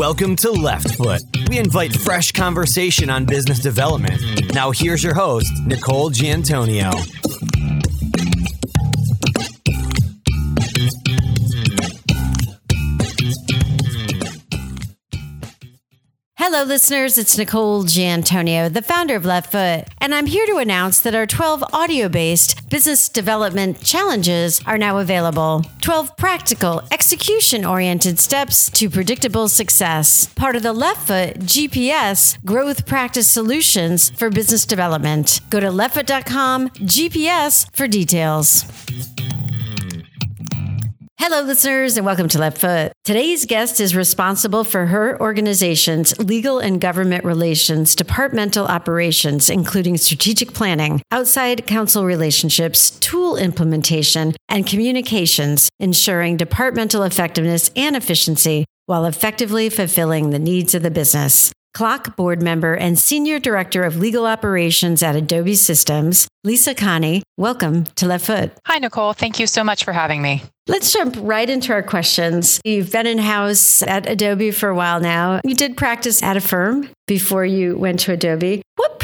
Welcome to Left Foot. We invite fresh conversation on business development. Now, here's your host, Nicole Giantonio. Hello, listeners. It's Nicole Giantonio, the founder of Left Foot, and I'm here to announce that our 12 audio based business development challenges are now available. 12 practical, execution oriented steps to predictable success. Part of the Left Foot GPS Growth Practice Solutions for Business Development. Go to leftfoot.com GPS for details. Hello, listeners, and welcome to Left Foot. Today's guest is responsible for her organization's legal and government relations, departmental operations, including strategic planning, outside counsel relationships, tool implementation, and communications, ensuring departmental effectiveness and efficiency while effectively fulfilling the needs of the business. CLOC board member and senior director of legal operations at Adobe Systems, Lisa Konie. Welcome to Left Foot. Hi, Nicole. Thank you so much for having me. Let's jump right into our questions. You've been in house at Adobe for a while now. You did practice at a firm before you went to Adobe.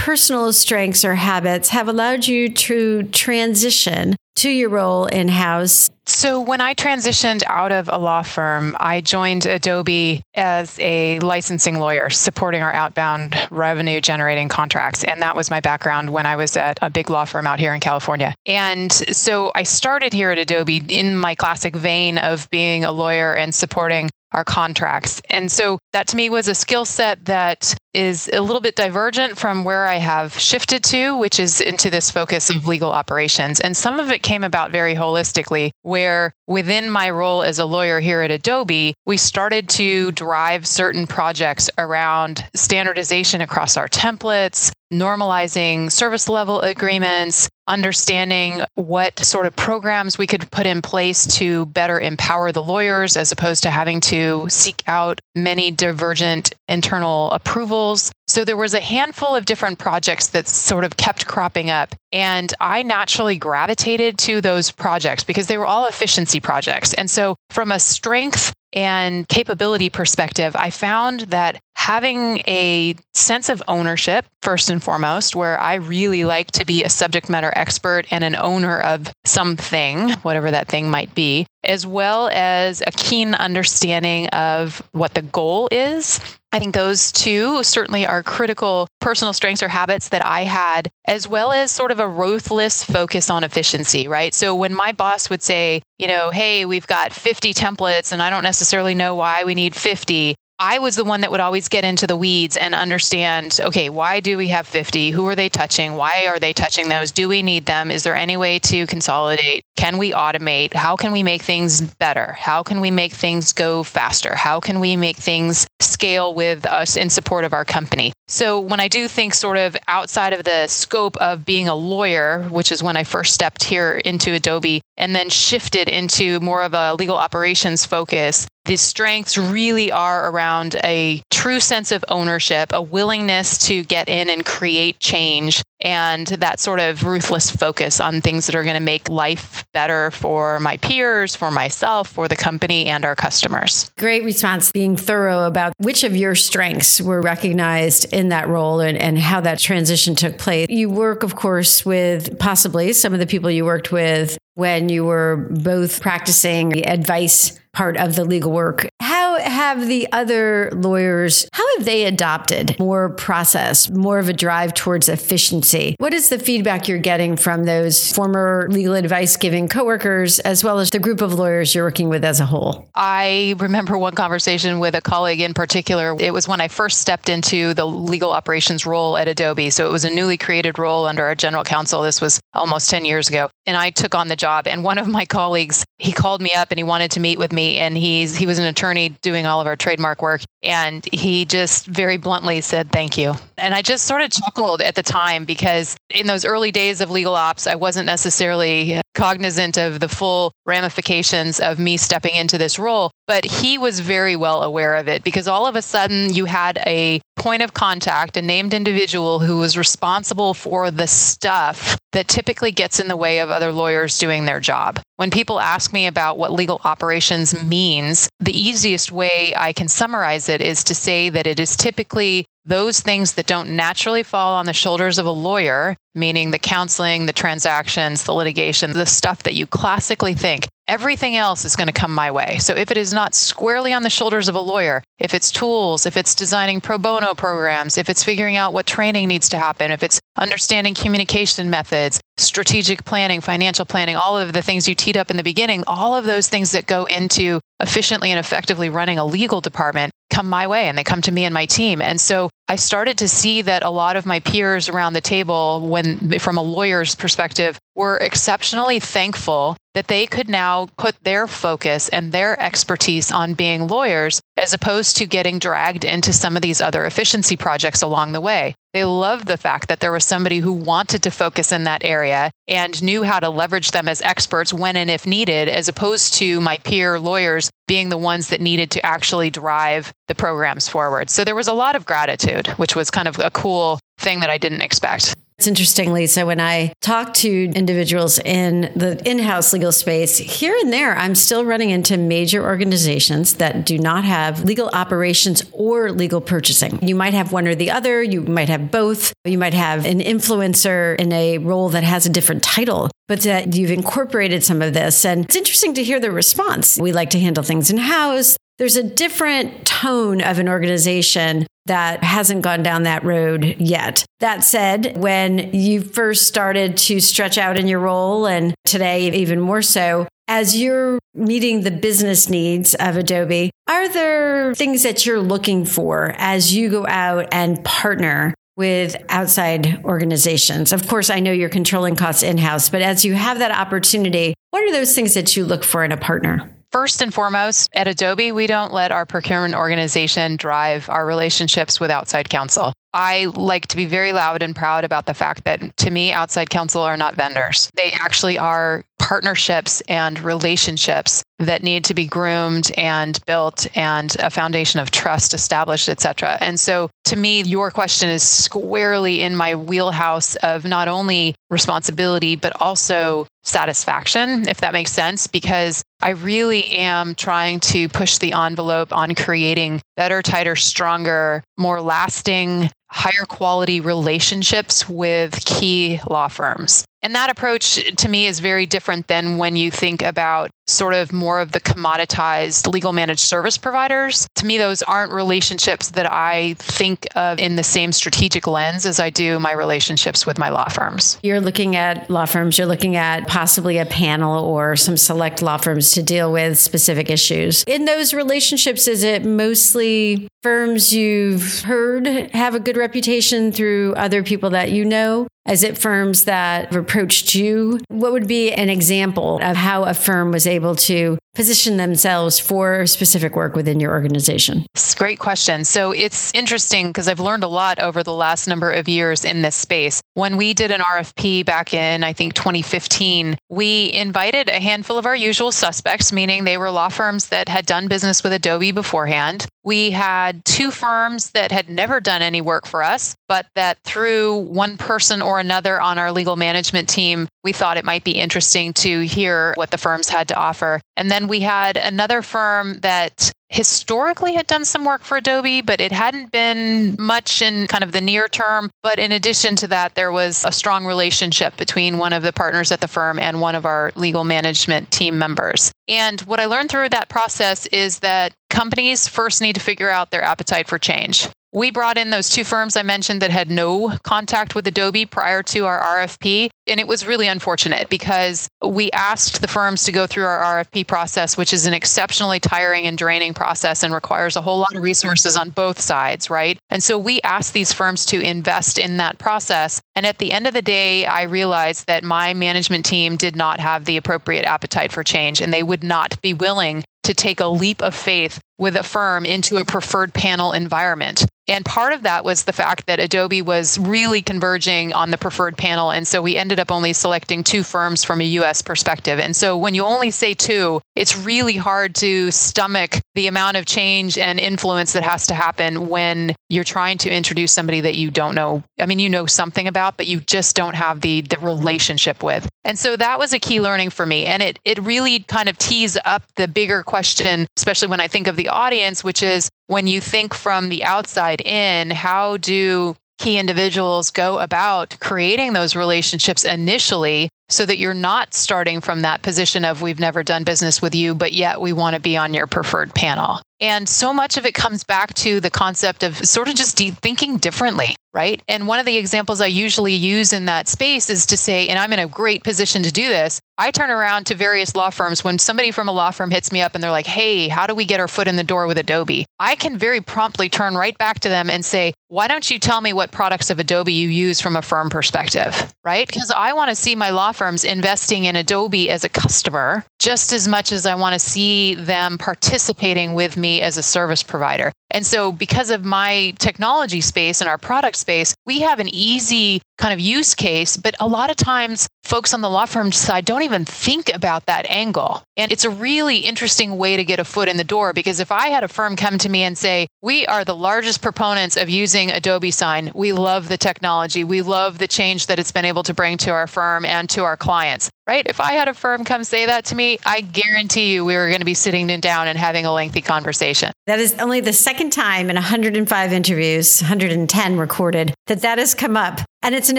Personal strengths or habits have allowed you to transition to your role in house? So, when I transitioned out of a law firm, I joined Adobe as a licensing lawyer supporting our outbound revenue generating contracts. And that was my background when I was at a big law firm out here in California. And so I started here at Adobe in my classic vein of being a lawyer and supporting our contracts. And so that to me was a skill set that is a little bit divergent from where I have shifted to, which is into this focus of legal operations. And some of it came about very holistically, where within my role as a lawyer here at Adobe, we started to drive certain projects around standardization across our templates, normalizing service level agreements, understanding what sort of programs we could put in place to better empower the lawyers as opposed to having to seek out many divergent internal approvals. So there was a handful of different projects that sort of kept cropping up. And I naturally gravitated to those projects because they were all efficiency projects. And so, from a strength and capability perspective, I found that having a sense of ownership, first and foremost, where I really like to be a subject matter expert and an owner of something, whatever that thing might be, as well as a keen understanding of what the goal is. I think those two certainly are critical personal strengths or habits that I had, as well as sort of a ruthless focus on efficiency, right? So when my boss would say, you know, hey, we've got 50 templates and I don't necessarily know why we need 50, I was the one that would always get into the weeds and understand okay, why do we have 50? Who are they touching? Why are they touching those? Do we need them? Is there any way to consolidate? Can we automate? How can we make things better? How can we make things go faster? How can we make things scale with us in support of our company? So, when I do think sort of outside of the scope of being a lawyer, which is when I first stepped here into Adobe and then shifted into more of a legal operations focus, the strengths really are around a true sense of ownership, a willingness to get in and create change, and that sort of ruthless focus on things that are going to make life better for my peers, for myself, for the company, and our customers. Great response, being thorough about which of your strengths were recognized in that role and, and how that transition took place. You work, of course, with possibly some of the people you worked with when you were both practicing the advice part of the legal work. How have the other lawyers, how have they adopted more process, more of a drive towards efficiency? What is the feedback you're getting from those former legal advice giving coworkers as well as the group of lawyers you're working with as a whole? I remember one conversation with a colleague in particular. It was when I first stepped into the legal operations role at Adobe. So it was a newly created role under our general counsel. This was almost 10 years ago. And I took on the job. And one of my colleagues, he called me up and he wanted to meet with me. And he's he was an attorney doing all of our trademark work. And he just very bluntly said thank you. And i just sort of chuckled at the time because in those early days of legal ops i wasn't necessarily cognizant of the full ramifications of me stepping into this role but he was very well aware of it because all of a sudden you had a point of contact, a named individual who was responsible for the stuff that typically gets in the way of other lawyers doing their job. When people ask me about what legal operations means, the easiest way I can summarize it is to say that it is typically those things that don't naturally fall on the shoulders of a lawyer, meaning the counseling, the transactions, the litigation, the stuff that you classically think everything else is going to come my way. So if it is not squarely on the shoulders of a lawyer, if it's tools, if it's designing pro bono programs, if it's figuring out what training needs to happen, if it's understanding communication methods, strategic planning, financial planning, all of the things you teed up in the beginning, all of those things that go into efficiently and effectively running a legal department come my way and they come to me and my team. And so I started to see that a lot of my peers around the table, when from a lawyer's perspective, were exceptionally thankful that they could now put their focus and their expertise on being lawyers as opposed to getting dragged into some of these other efficiency projects along the way. They loved the fact that there was somebody who wanted to focus in that area and knew how to leverage them as experts when and if needed, as opposed to my peer lawyers being the ones that needed to actually drive the programs forward. So there was a lot of gratitude, which was kind of a cool thing that I didn't expect. It's interesting, Lisa, when I talk to individuals in the in house legal space, here and there, I'm still running into major organizations that do not have legal operations or legal purchasing. You might have one or the other, you might have both, you might have an influencer in a role that has a different title, but that you've incorporated some of this. And it's interesting to hear the response. We like to handle things in house. There's a different tone of an organization that hasn't gone down that road yet. That said, when you first started to stretch out in your role, and today even more so, as you're meeting the business needs of Adobe, are there things that you're looking for as you go out and partner with outside organizations? Of course, I know you're controlling costs in house, but as you have that opportunity, what are those things that you look for in a partner? First and foremost, at Adobe, we don't let our procurement organization drive our relationships with outside counsel. I like to be very loud and proud about the fact that to me, outside counsel are not vendors. They actually are partnerships and relationships that need to be groomed and built and a foundation of trust established, et cetera. And so to me, your question is squarely in my wheelhouse of not only responsibility, but also satisfaction, if that makes sense, because I really am trying to push the envelope on creating better, tighter, stronger, more lasting higher quality relationships with key law firms. And that approach to me is very different than when you think about sort of more of the commoditized legal managed service providers. To me, those aren't relationships that I think of in the same strategic lens as I do my relationships with my law firms. You're looking at law firms, you're looking at possibly a panel or some select law firms to deal with specific issues. In those relationships, is it mostly firms you've heard have a good reputation through other people that you know? Is it firms that have approached you? What would be an example of how a firm was able to position themselves for specific work within your organization? It's a great question. So it's interesting because I've learned a lot over the last number of years in this space. When we did an RFP back in, I think, 2015, we invited a handful of our usual suspects, meaning they were law firms that had done business with Adobe beforehand. We had two firms that had never done any work for us, but that through one person or another on our legal management team, we thought it might be interesting to hear what the firms had to offer. And then we had another firm that historically had done some work for Adobe, but it hadn't been much in kind of the near term. But in addition to that, there was a strong relationship between one of the partners at the firm and one of our legal management team members. And what I learned through that process is that companies first need to figure out their appetite for change. We brought in those two firms I mentioned that had no contact with Adobe prior to our RFP. And it was really unfortunate because we asked the firms to go through our RFP process, which is an exceptionally tiring and draining process and requires a whole lot of resources on both sides, right? And so we asked these firms to invest in that process. And at the end of the day, I realized that my management team did not have the appropriate appetite for change and they would not be willing to take a leap of faith with a firm into a preferred panel environment. And part of that was the fact that Adobe was really converging on the preferred panel. And so we ended up only selecting two firms from a US perspective. And so when you only say two, it's really hard to stomach the amount of change and influence that has to happen when you're trying to introduce somebody that you don't know. I mean, you know something about, but you just don't have the, the relationship with. And so that was a key learning for me. And it, it really kind of tees up the bigger question, especially when I think of the audience, which is when you think from the outside in, how do key individuals go about creating those relationships initially so that you're not starting from that position of we've never done business with you, but yet we want to be on your preferred panel. And so much of it comes back to the concept of sort of just de- thinking differently, right? And one of the examples I usually use in that space is to say, and I'm in a great position to do this. I turn around to various law firms when somebody from a law firm hits me up and they're like, hey, how do we get our foot in the door with Adobe? I can very promptly turn right back to them and say, why don't you tell me what products of Adobe you use from a firm perspective, right? Because I want to see my law firms investing in Adobe as a customer just as much as I want to see them participating with me as a service provider. And so, because of my technology space and our product space, we have an easy kind of use case, but a lot of times folks on the law firm side don't even think about that angle. And it's a really interesting way to get a foot in the door because if I had a firm come to me and say, We are the largest proponents of using Adobe Sign, we love the technology, we love the change that it's been able to bring to our firm and to our clients, right? If I had a firm come say that to me, I guarantee you we were going to be sitting down and having a lengthy conversation. That is only the second time in 105 interviews, 110 recorded, that that has come up. And it's an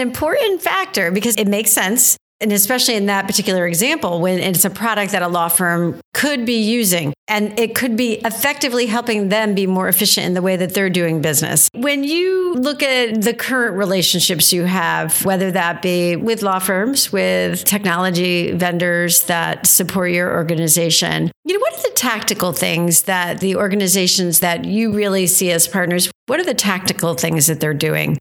important factor because it makes sense. And especially in that particular example, when it's a product that a law firm could be using and it could be effectively helping them be more efficient in the way that they're doing business. When you look at the current relationships you have, whether that be with law firms, with technology vendors that support your organization, you know, what are the tactical things that the organizations that you really see as partners, what are the tactical things that they're doing?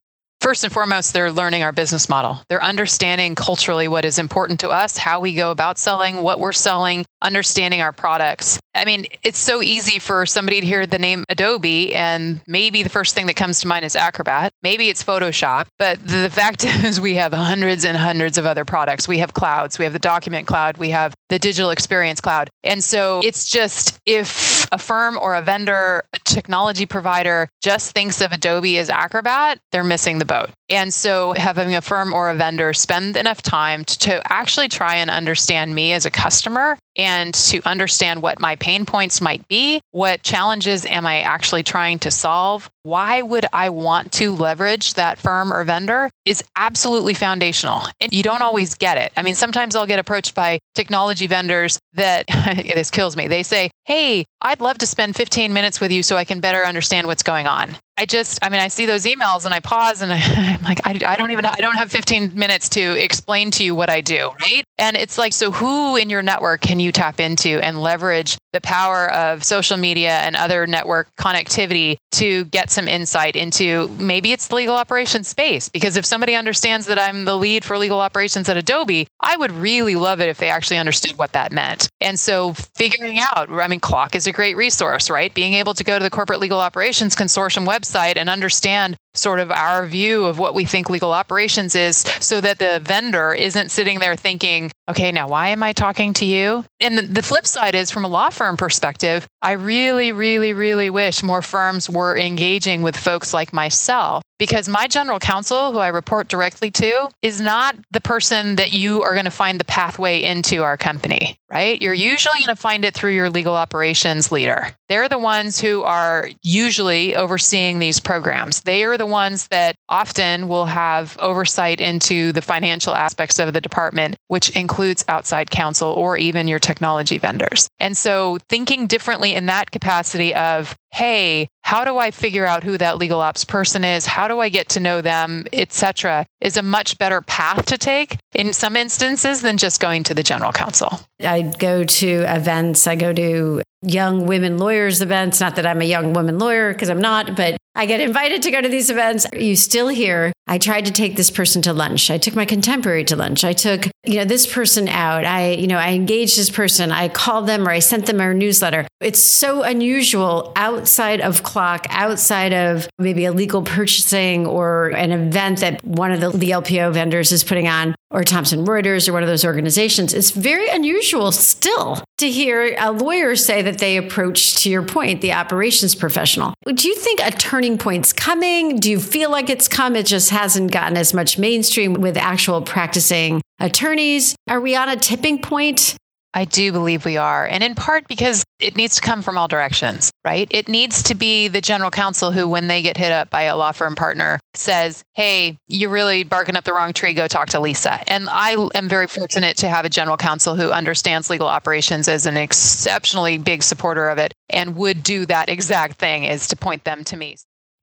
First and foremost, they're learning our business model. They're understanding culturally what is important to us, how we go about selling, what we're selling, understanding our products. I mean, it's so easy for somebody to hear the name Adobe, and maybe the first thing that comes to mind is Acrobat. Maybe it's Photoshop. But the fact is, we have hundreds and hundreds of other products. We have clouds, we have the document cloud, we have the digital experience cloud. And so it's just if a firm or a vendor, a technology provider just thinks of Adobe as Acrobat, they're missing the boat. And so having a firm or a vendor spend enough time to, to, actually try and understand me as a customer and to understand what my pain points might be, what challenges am I actually trying to solve, why would I want to leverage that firm or vendor is absolutely foundational. And you don't always get it. I mean, sometimes I'll get approached by technology vendors that this kills me. They say, Hey, I'd love to spend 15 minutes with you so I can better understand what's going on. I just, I mean, I see those emails and I pause and I, am like, I, I don't even, I don't have 15 minutes to explain to you what I do, right? And it's like, so who in your network can you tap into and leverage the power of social media and other network connectivity to get some insight into maybe it's the legal operations space? Because if somebody understands that I'm the lead for legal operations at Adobe, I would really love it if they actually understood what that meant. And so figuring out, I mean, CLOC is a great resource, right? Being able to go to the Corporate Legal Operations Consortium website website and understand sort of our view of what we think legal operations is so that the vendor isn't sitting there thinking, okay, now why am I talking to you? And the, flip side is from a law firm perspective, I really, really, really wish more firms were engaging with folks like myself because my general counsel, who I report directly to, is not the person that you are going to find the pathway into our company, right? You're usually going to find it through your legal operations leader. They're the ones who are usually overseeing these programs. They are the ones that often will have oversight into the financial aspects of the department, which includes outside counsel or even your technology vendors. And so thinking differently in that capacity of, hey, how do I figure out who that legal ops person is? How do I get to know them, etc., is a much better path to take in some instances than just going to the general counsel. I go to events, I go to young women lawyers events, not that I'm a young woman lawyer because I'm not, but I get invited to go to these events. Are You still hear I tried to take this person to lunch. I took my contemporary to lunch. I took, you know, this person out. I, you know, I engaged this person. I called them or I sent them our newsletter. It's so unusual outside of CLOC, outside of maybe a legal purchasing or an event that one of the, the LPO vendors is putting on or Thomson Reuters or one of those organizations. It's very unusual still to hear a lawyer say that they approach, to your point, the operations professional. Do you think a turning point's coming? Do you feel like it's come? It just hasn't gotten as much mainstream with actual practicing attorneys. Are we on a tipping point? I do believe we are. And in part because it needs to come from all directions, right? It needs to be the general counsel who, when they get hit up by a law firm partner, says, Hey, you're really barking up the wrong tree. Go talk to Lisa. And I am very fortunate to have a general counsel who understands legal operations as an exceptionally big supporter of it and would do that exact thing is to point them to me.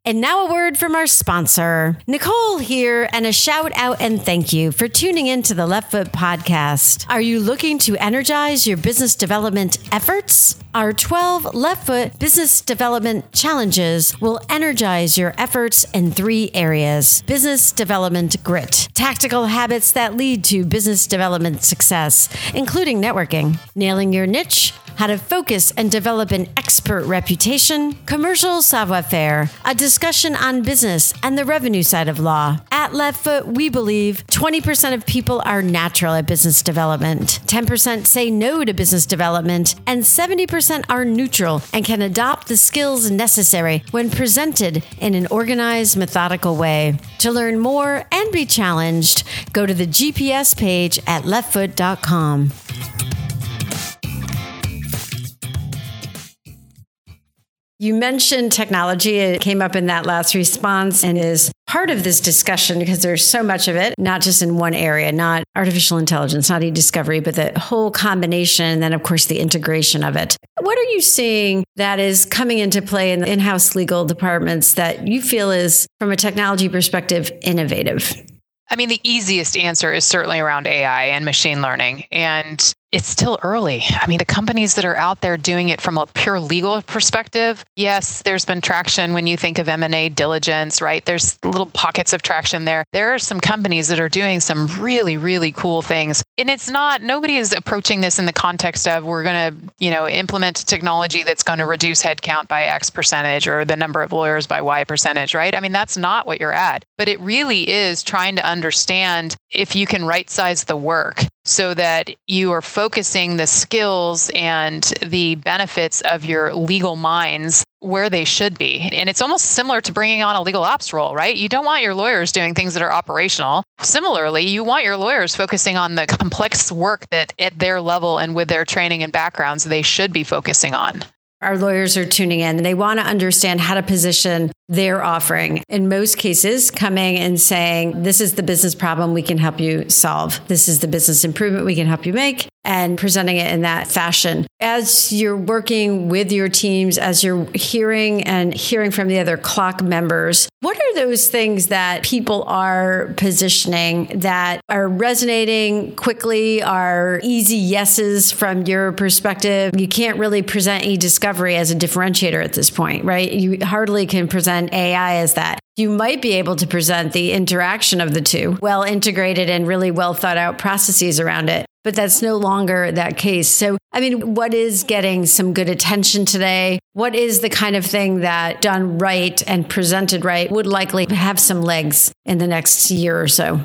And now a word from our sponsor. Nicole here, and a shout out and thank you for tuning in to the Left Foot podcast. Are you looking to energize your business development efforts? Our 12 Left Foot Business Development Challenges will energize your efforts in three areas business development grit, tactical habits that lead to business development success, including networking, nailing your niche how to focus and develop an expert reputation, commercial savoir faire, a discussion on business and the revenue side of law. At Left Foot, we believe 20% of people are natural at business development, 10% say no to business development, and 70% are neutral and can adopt the skills necessary when presented in an organized, methodical way. To learn more and be challenged, go to the GPS page at leftfoot.com. You mentioned technology. It came up in that last response and is part of this discussion because there's so much of it, not just in one area, not artificial intelligence, not e-discovery, but the whole combination. And then, of course, the integration of it. What are you seeing that is coming into play in the in-house legal departments that you feel is, from a technology perspective, innovative? I mean, the easiest answer is certainly around AI and machine learning. And it's still early. I mean, the companies that are out there doing it from a pure legal perspective, yes, there's been traction when you think of M&A diligence, right? There's little pockets of traction there. There are some companies that are doing some really really cool things. And it's not nobody is approaching this in the context of we're going to, you know, implement technology that's going to reduce headcount by X percentage or the number of lawyers by Y percentage, right? I mean, that's not what you're at. But it really is trying to understand if you can right size the work so that you are focusing the skills and the benefits of your legal minds where they should be. And it's almost similar to bringing on a legal ops role, right? You don't want your lawyers doing things that are operational. Similarly, you want your lawyers focusing on the complex work that at their level and with their training and backgrounds they should be focusing on our lawyers are tuning in they want to understand how to position their offering. In most cases, coming and saying, This is the business problem we can help you solve. This is the business improvement we can help you make and presenting it in that fashion. As you're working with your teams, as you're hearing and hearing from the other CLOC members, what are those things that people are positioning that are resonating quickly, are easy yeses from your perspective? You can't really present e-discovery as a differentiator at this point, right? You hardly can present AI as that you might be able to present the interaction of the two, well integrated and really well thought out processes around it but that's no longer that case. So, I mean, what is getting some good attention today? What is the kind of thing that done right and presented right would likely have some legs in the next year or so?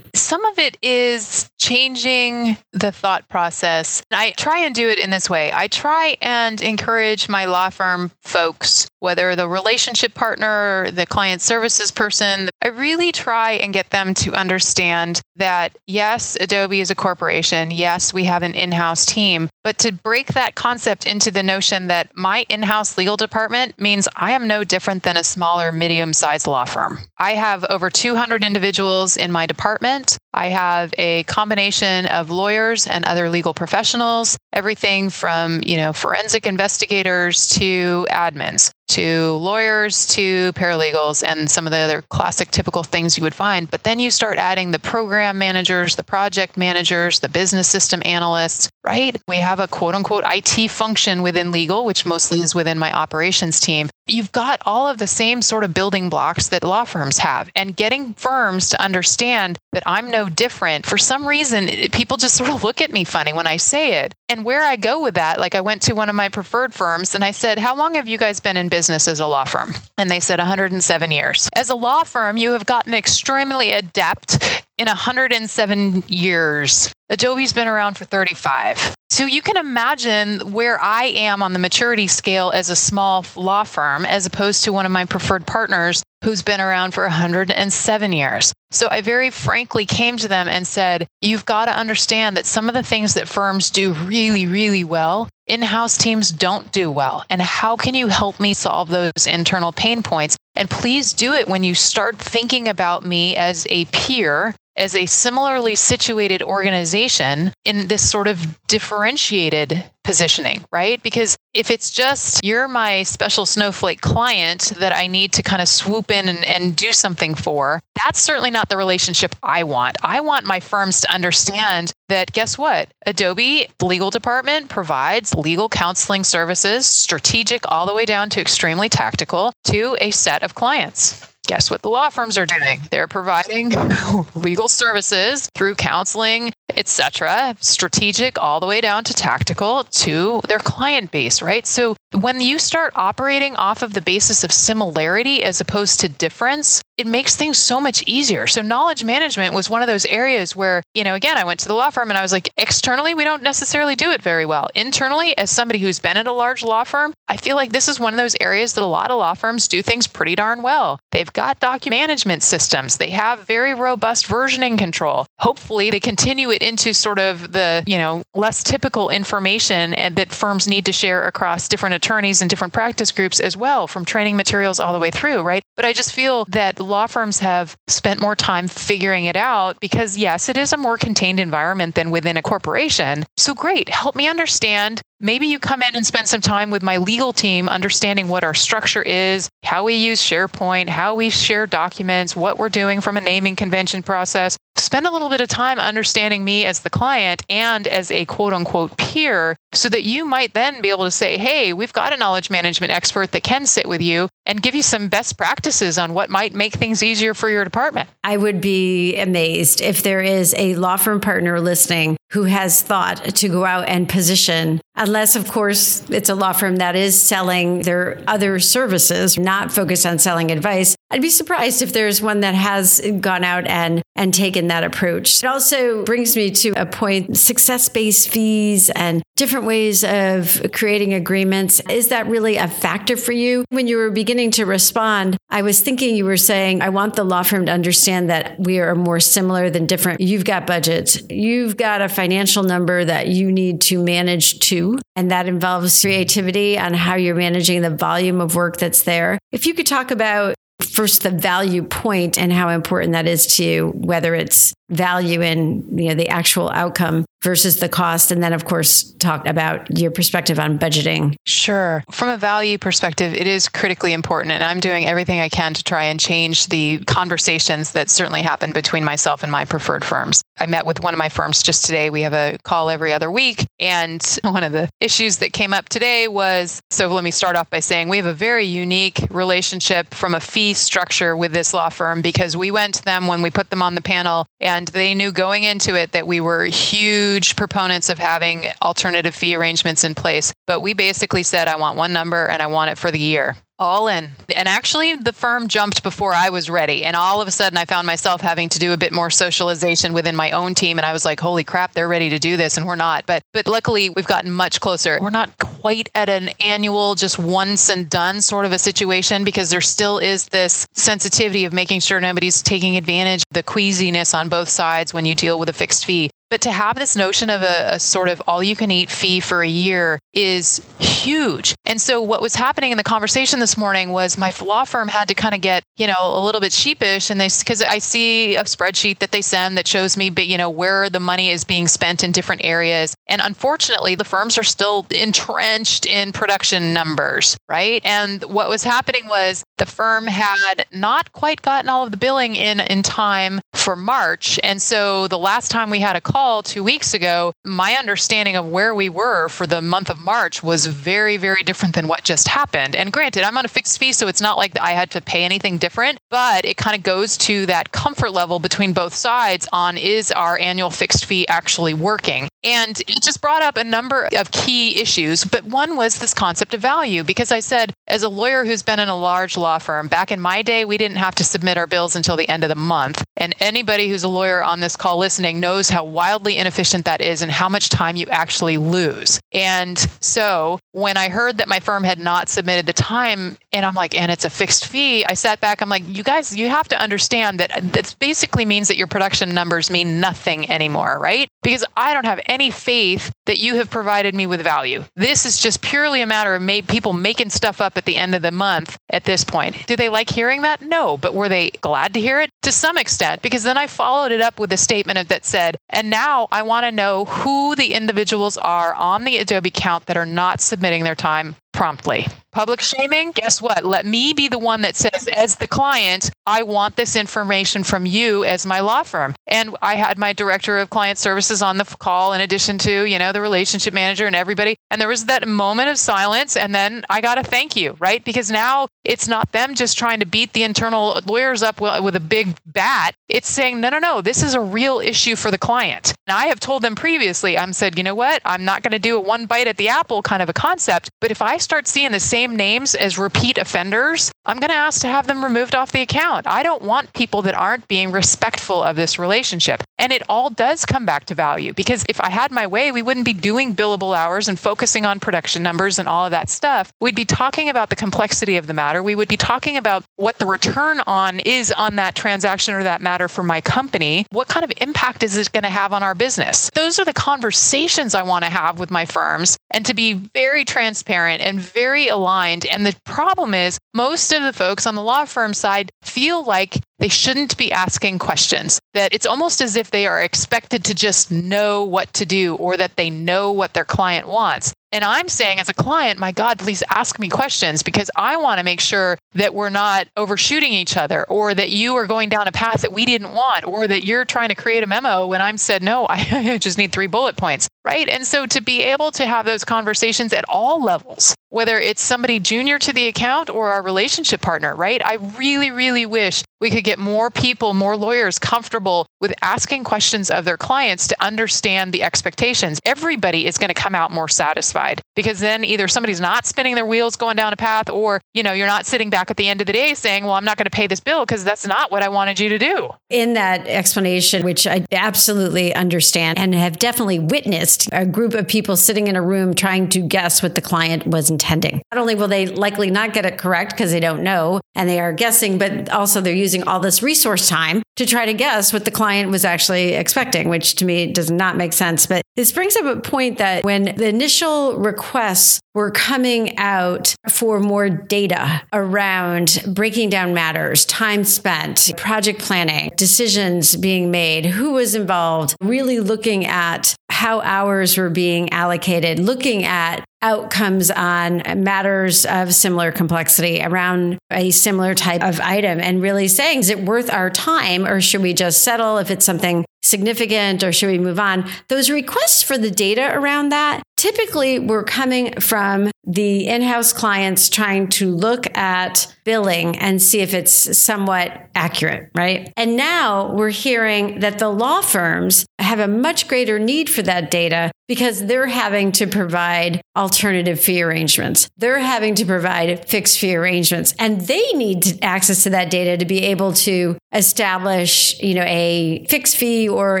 Some of it is changing the thought process. I try and do it in this way. I try and encourage my law firm folks, whether the relationship partner, the client services person, I really try and get them to understand that yes, Adobe is a corporation. Yes, we have an in house team, but to break that concept into the notion that my in house legal department means I am no different than a smaller, medium sized law firm. I have over 200 individuals in my department. I have a combination of lawyers and other legal professionals, everything from, you know, forensic investigators to admins. To lawyers to paralegals and some of the other classic typical things you would find. But then you start adding the program managers, the project managers, the business system analysts, right? We have a quote unquote IT function within legal, which mostly is within my operations team. You've got all of the same sort of building blocks that law firms have. And getting firms to understand that I'm no different, for some reason, people just sort of look at me funny when I say it. And where I go with that, like I went to one of my preferred firms and I said, How long have you guys been in business as a law firm? And they said 107 years. As a law firm, you have gotten extremely adept in 107 years. Adobe's been around for 35. So you can imagine where I am on the maturity scale as a small law firm as opposed to one of my preferred partners who's been around for 107 years. So I very frankly came to them and said, You've got to understand that some of the things that firms do really, really well, in house teams don't do well. And how can you help me solve those internal pain points? And please do it when you start thinking about me as a peer as a similarly situated organization in this sort of differentiated positioning, right? Because if it's just you're my special snowflake client that I need to kind of swoop in and, and do something for, that's certainly not the relationship I want. I want my firms to understand that guess what? Adobe legal department provides legal counseling services, strategic all the way down to extremely tactical, to a set of clients guess what the law firms are doing? They're providing legal services through counseling, etc., strategic all the way down to tactical to their client base, right? So when you start operating off of the basis of similarity as opposed to difference, it makes things so much easier. So knowledge management was one of those areas where, you know, again, I went to the law firm and I was like, externally, we don't necessarily do it very well. Internally, as somebody who's been at a large law firm, I feel like this is one of those areas that a lot of law firms do things pretty darn well. They've got document management systems. They have very robust versioning control. Hopefully, they continue it into sort of the, you know, less typical information that firms need to share across different attorneys and different practice groups as well, from training materials all the way through, right? But I just feel that law firms have spent more time figuring it out because, yes, it is a more contained environment than within a corporation. So, great. Help me understand Maybe you come in and spend some time with my legal team understanding what our structure is, how we use SharePoint, how we share documents, what we're doing from a naming convention process. Spend a little bit of time understanding me as the client and as a quote unquote peer so that you might then be able to say, hey, we've got a knowledge management expert that can sit with you and give you some best practices on what might make things easier for your department. I would be amazed if there is a law firm partner listening who has thought to go out and position, unless, of course, it's a law firm that is selling their other services, not focused on selling advice. I'd be surprised if there's one that has gone out and, and taken that approach. It also brings me to a point success based fees and different ways of creating agreements. Is that really a factor for you? When you were beginning to respond, I was thinking you were saying, I want the law firm to understand that we are more similar than different. You've got budgets, you've got a financial number that you need to manage too. And that involves creativity on how you're managing the volume of work that's there. If you could talk about first the value point and how important that is to whether it's value in you know the actual outcome versus the cost. And then of course talk about your perspective on budgeting. Sure. From a value perspective it is critically important and i'm doing everything i can to try and change the conversations that certainly happen between myself and my preferred firms. I met with one of my firms just today. We have a call every other week and one of the issues that came up today was so let me start off by saying we have a very unique relationship from a fee structure with this law firm because we went to them when we put them on the panel and and they knew going into it that we were huge proponents of having alternative fee arrangements in place. But we basically said, I want one number and I want it for the year all in. And actually, the firm jumped before I was ready. And all of a sudden, I found myself having to do a bit more socialization within my own team. And I was like, holy crap, they're ready to do this. And we're not. But, but luckily, we've gotten much closer. We're not quite at an annual, just once and done sort of a situation because there still is this sensitivity of making sure nobody's taking advantage, the queasiness on both sides when you deal with a fixed fee. But to have this notion of a, a, sort of all you can eat fee for a year is huge. And so what was happening in the conversation this morning was my law firm had to kind of get you know, a little bit sheepish and they, because I see a spreadsheet that they send that shows me, you know, where the money is being spent in different areas. And unfortunately, the firms are still entrenched in production numbers, right? And what was happening was the firm had not quite gotten all of the billing in in time for March. And so the last time we had a call two weeks ago, my understanding of where we were for the month of March was very, very different than what just happened. And granted, I'm on a fixed fee, so it's not like I had to pay anything different, but it kind of goes to that comfort level between both sides on is our annual fixed fee actually working? And it just brought up a number of key issues, but one was this concept of value because I said, as a lawyer who's been in a large law firm, back in my day, we didn't have to submit our bills until the end of the month. And anybody who's a lawyer on this call listening knows how wildly inefficient that is and how much time you actually lose. And so when I heard that my firm had not submitted the time, and I'm like, and it's a fixed fee, I sat back, I'm like, you guys, you have to understand that this basically means that your production numbers mean nothing anymore, right? Because I don't have any faith that you have provided me with value. This is just purely a matter of may- people making stuff up at the end of the month at this point. Do they like hearing that? No, but were they glad to hear it? To some extent, because then I followed it up with a statement that said, and now I want to know who the individuals are on the Adobe account that are not submitting their time promptly. Public shaming, guess what? Let me be the one that says, as the client, I want this information from you as my law firm. And I had my director of client services on the call, in addition to, you know, the relationship manager and everybody. And there was that moment of silence. And then I got a thank you, right? Because now it's not them just trying to beat the internal lawyers up with a big bat. It's saying, no, no, no, this is a real issue for the client. And I have told them previously, I'm said, you know what? I'm not going to do a one bite at the apple kind of a concept. But if I start seeing the same names as repeat offenders, I'm going to ask to have them removed off the account. I don't want people that aren't being respectful of this relationship. And it all does come back to value because if I had my way, we wouldn't be doing billable hours and focusing on production numbers and all of that stuff. We'd be talking about the complexity of the matter. We would be talking about what the return on is on that transaction or that matter for my company. What kind of impact is it going to have on our business? Those are the conversations I want to have with my firms and to be very transparent and very aligned. And the problem is, most of the folks on the law firm side feel like they shouldn't be asking questions, that it's almost as if they are expected to just know what to do or that they know what their client wants. And I'm saying, as a client, my God, please ask me questions because I want to make sure that we're not overshooting each other or that you are going down a path that we didn't want or that you're trying to create a memo when I'm said, no, I just need three bullet points. Right. And so to be able to have those conversations at all levels, whether it's somebody junior to the account or our relationship partner, right? I really, really wish we could get more people, more lawyers comfortable with asking questions of their clients to understand the expectations. Everybody is going to come out more satisfied because then either somebody's not spinning their wheels going down a path or, you know, you're not sitting back at the end of the day saying, well, I'm not going to pay this bill because that's not what I wanted you to do. In that explanation, which I absolutely understand and have definitely witnessed a group of people sitting in a room trying to guess what the client was intending. Not only will they likely not get it correct because they don't know and they are guessing, but also they're using all this resource time to try to guess what the client was actually expecting, which to me does not make sense. But this brings up a point that when the initial requests were coming out for more data around breaking down matters, time spent, project planning, decisions being made, who was involved, really looking at how hours were being allocated, looking at outcomes on matters of similar complexity around a similar type of item and really saying, is it worth our time or should we just settle if it's something significant or should we move on? Those requests for the data around that typically were coming from the in-house clients trying to look at billing and see if it's somewhat accurate, right? And now we're hearing that the law firms have a much greater need for that data because they're having to provide alternative fee arrangements. They're having to provide fixed fee arrangements and they need access to that data to be able to establish, you know, a fixed fee or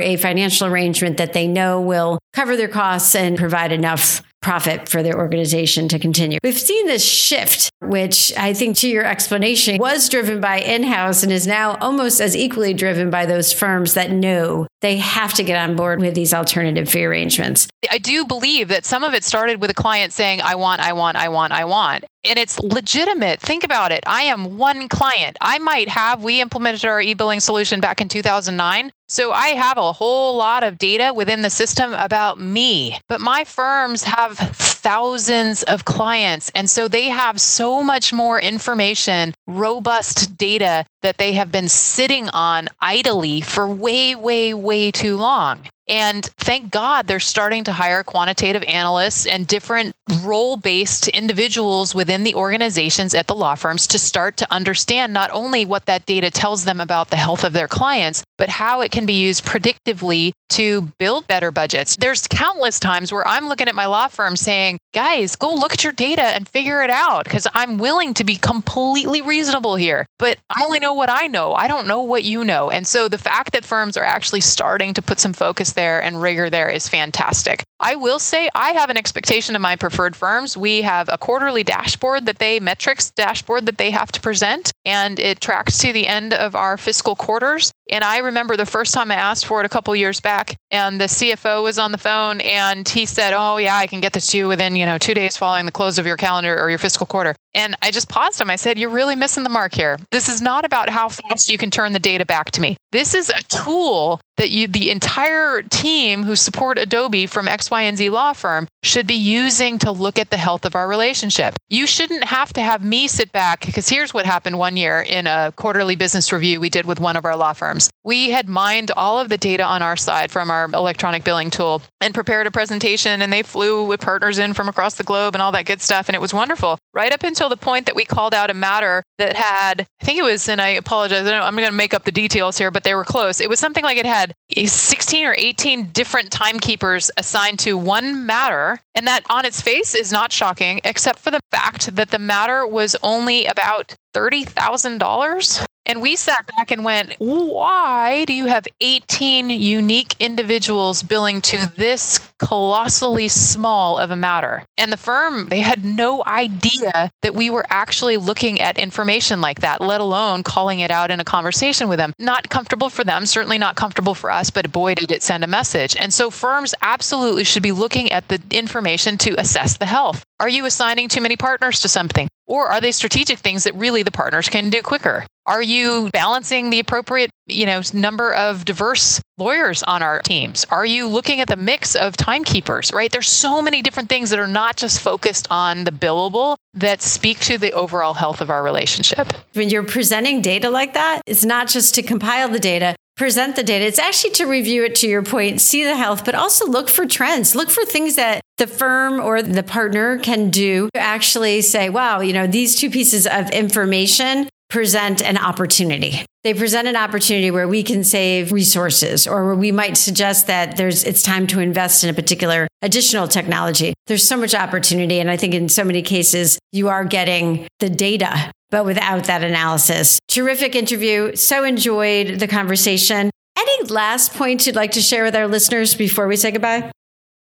a financial arrangement that they know will cover their costs and provide enough profit for their organization to continue. We've seen this shift, which I think to your explanation was driven by in house and is now almost as equally driven by those firms that know they have to get on board with these alternative fee arrangements. I do believe that some of it started with a client saying, I want, I want, I want, I want. And it's legitimate. Think about it. I am one client. I might have, we implemented our e billing solution back in 2009. So I have a whole lot of data within the system about me, but my firms have thousands of clients. And so they have so much more information, robust data that they have been sitting on idly for way, way, way too long. And thank God they're starting to hire quantitative analysts and different role based individuals within the organizations at the law firms to start to understand not only what that data tells them about the health of their clients, but how it can be used predictively to build better budgets. There's countless times where I'm looking at my law firm saying, guys, go look at your data and figure it out because I'm willing to be completely reasonable here. But I only know what I know. I don't know what you know. And so the fact that firms are actually starting to put some focus there and rigor there is fantastic. I will say I have an expectation of my preferred firms. We have a quarterly dashboard that they metrics dashboard that they have to present and it tracks to the end of our fiscal quarters. And I remember the first time I asked for it a couple years back and the CFO was on the phone and he said, "Oh yeah, I can get this to you within, you know, 2 days following the close of your calendar or your fiscal quarter." And I just paused him. I said, You're really missing the mark here. This is not about how fast you can turn the data back to me. This is a tool that you, the entire team who support Adobe from X, Y, and Z law firm should be using to look at the health of our relationship. You shouldn't have to have me sit back because here's what happened one year in a quarterly business review we did with one of our law firms. We had mined all of the data on our side from our electronic billing tool and prepared a presentation, and they flew with partners in from across the globe and all that good stuff. And it was wonderful. Right up until the point that we called out a matter that had, I think it was, and I apologize, I am going to make up the details here, but they were close. It was something like it had 16 or 18 different timekeepers assigned to one matter. And that on its face is not shocking, except for the fact that the matter was only about $30,000. And we sat back and went, why do you have 18 unique individuals billing to this colossally small of a matter? And the firm, they had no idea that we were actually looking at information like that, let alone calling it out in a conversation with them. Not comfortable for them, certainly not comfortable for us, but boy, did it send a message. And so firms absolutely should be looking at the information to assess the health. Are you assigning too many partners to something? Or are they strategic things that really the partners can do quicker? Are you balancing the appropriate, you know, number of diverse lawyers on our teams? Are you looking at the mix of timekeepers, right? There's so many different things that are not just focused on the billable that speak to the overall health of our relationship. When you're presenting data like that, it's not just to compile the data, present the data. It's actually to review it to your point, see the health, but also look for trends. Look for things that the firm or the partner can do to actually say, wow, you know, these two pieces of information present an opportunity. They present an opportunity where we can save resources or where we might suggest that there's it's time to invest in a particular additional technology. There's so much opportunity and I think in so many cases you are getting the data but without that analysis. Terrific interview. So enjoyed the conversation. Any last points you'd like to share with our listeners before we say goodbye?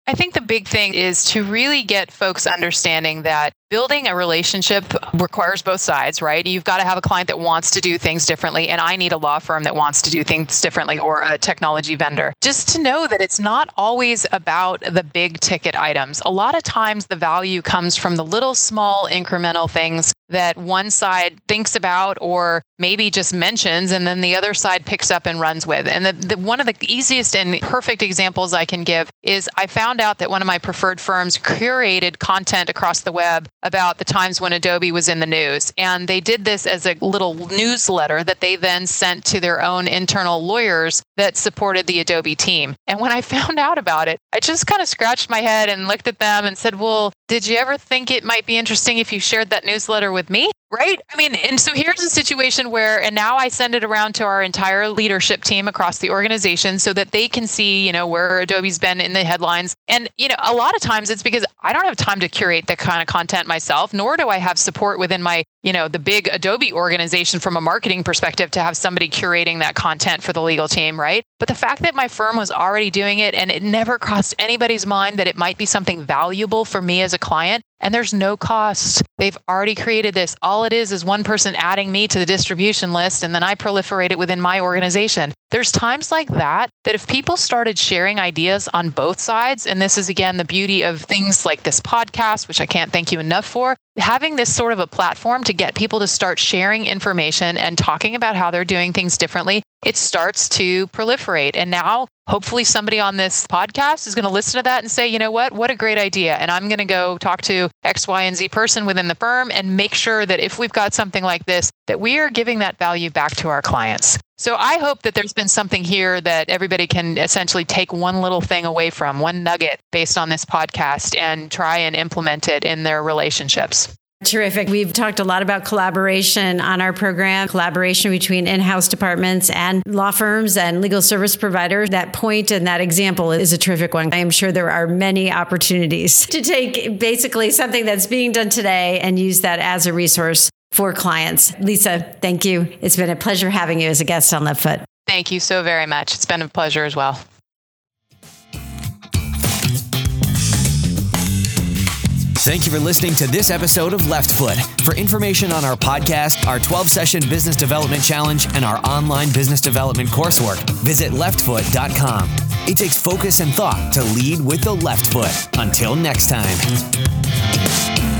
I think the big thing is to really get folks understanding that building a relationship requires both sides, right? You've got to have a client that wants to do things differently, and I need a law firm that wants to do things differently or a technology vendor. Just to know that it's not always about the big ticket items. A lot of times the value comes from the little small incremental things that one side thinks about or maybe just mentions and then the other side picks up and runs with. And the, the, one of the easiest and perfect examples I can give is I found out that one of my preferred firms curated content across the web about the times when Adobe was in the news. And they did this as a little newsletter that they then sent to their own internal lawyers that supported the Adobe team. And when I found out about it, I just kind of scratched my head and looked at them and said, Well, did you ever think it might be interesting if you shared that newsletter with me? Right? I mean, and so here's a situation where, and now I send it around to our entire leadership team across the organization so that they can see, you know, where Adobe's been in the headlines. And, you know, a lot of times it's because I don't have time to curate that kind of content myself, nor do I have support within my, you know, the big Adobe organization from a marketing perspective to have somebody curating that content for the legal team, right? But the fact that my firm was already doing it and it never crossed anybody's mind that it might be something valuable for me as a client and there's no cost. They've already created this. All it is is one person adding me to the distribution list, and then I proliferate it within my organization. There's times like that that if people started sharing ideas on both sides, and this is again the beauty of things like this podcast, which I can't thank you enough for, having this sort of a platform to get people to start sharing information and talking about how they're doing things differently, it starts to proliferate. And now, hopefully, somebody on this podcast is going to listen to that and say, you know what, what a great idea. And I'm going to go talk to X, Y, and Z person within the firm and make sure that if we've got something like this, that we are giving that value back to our clients. So I hope that there's been something here that everybody can essentially take one little thing away from, one nugget based on this podcast and try and implement it in their relationships. Terrific. We've talked a lot about collaboration on our program, collaboration between in house departments and law firms and legal service providers. That point and that example is a terrific one. I am sure there are many opportunities to take basically something that's being done today and use that as a resource for clients. Lisa, thank you. It's been a pleasure having you as a guest on Left Foot. Thank you so very much. It's been a pleasure as well. Thank you for listening to this episode of Left Foot. For information on our podcast, our 12 session business development challenge, and our online business development coursework, visit leftfoot.com. It takes focus and thought to lead with the left foot. Until next time.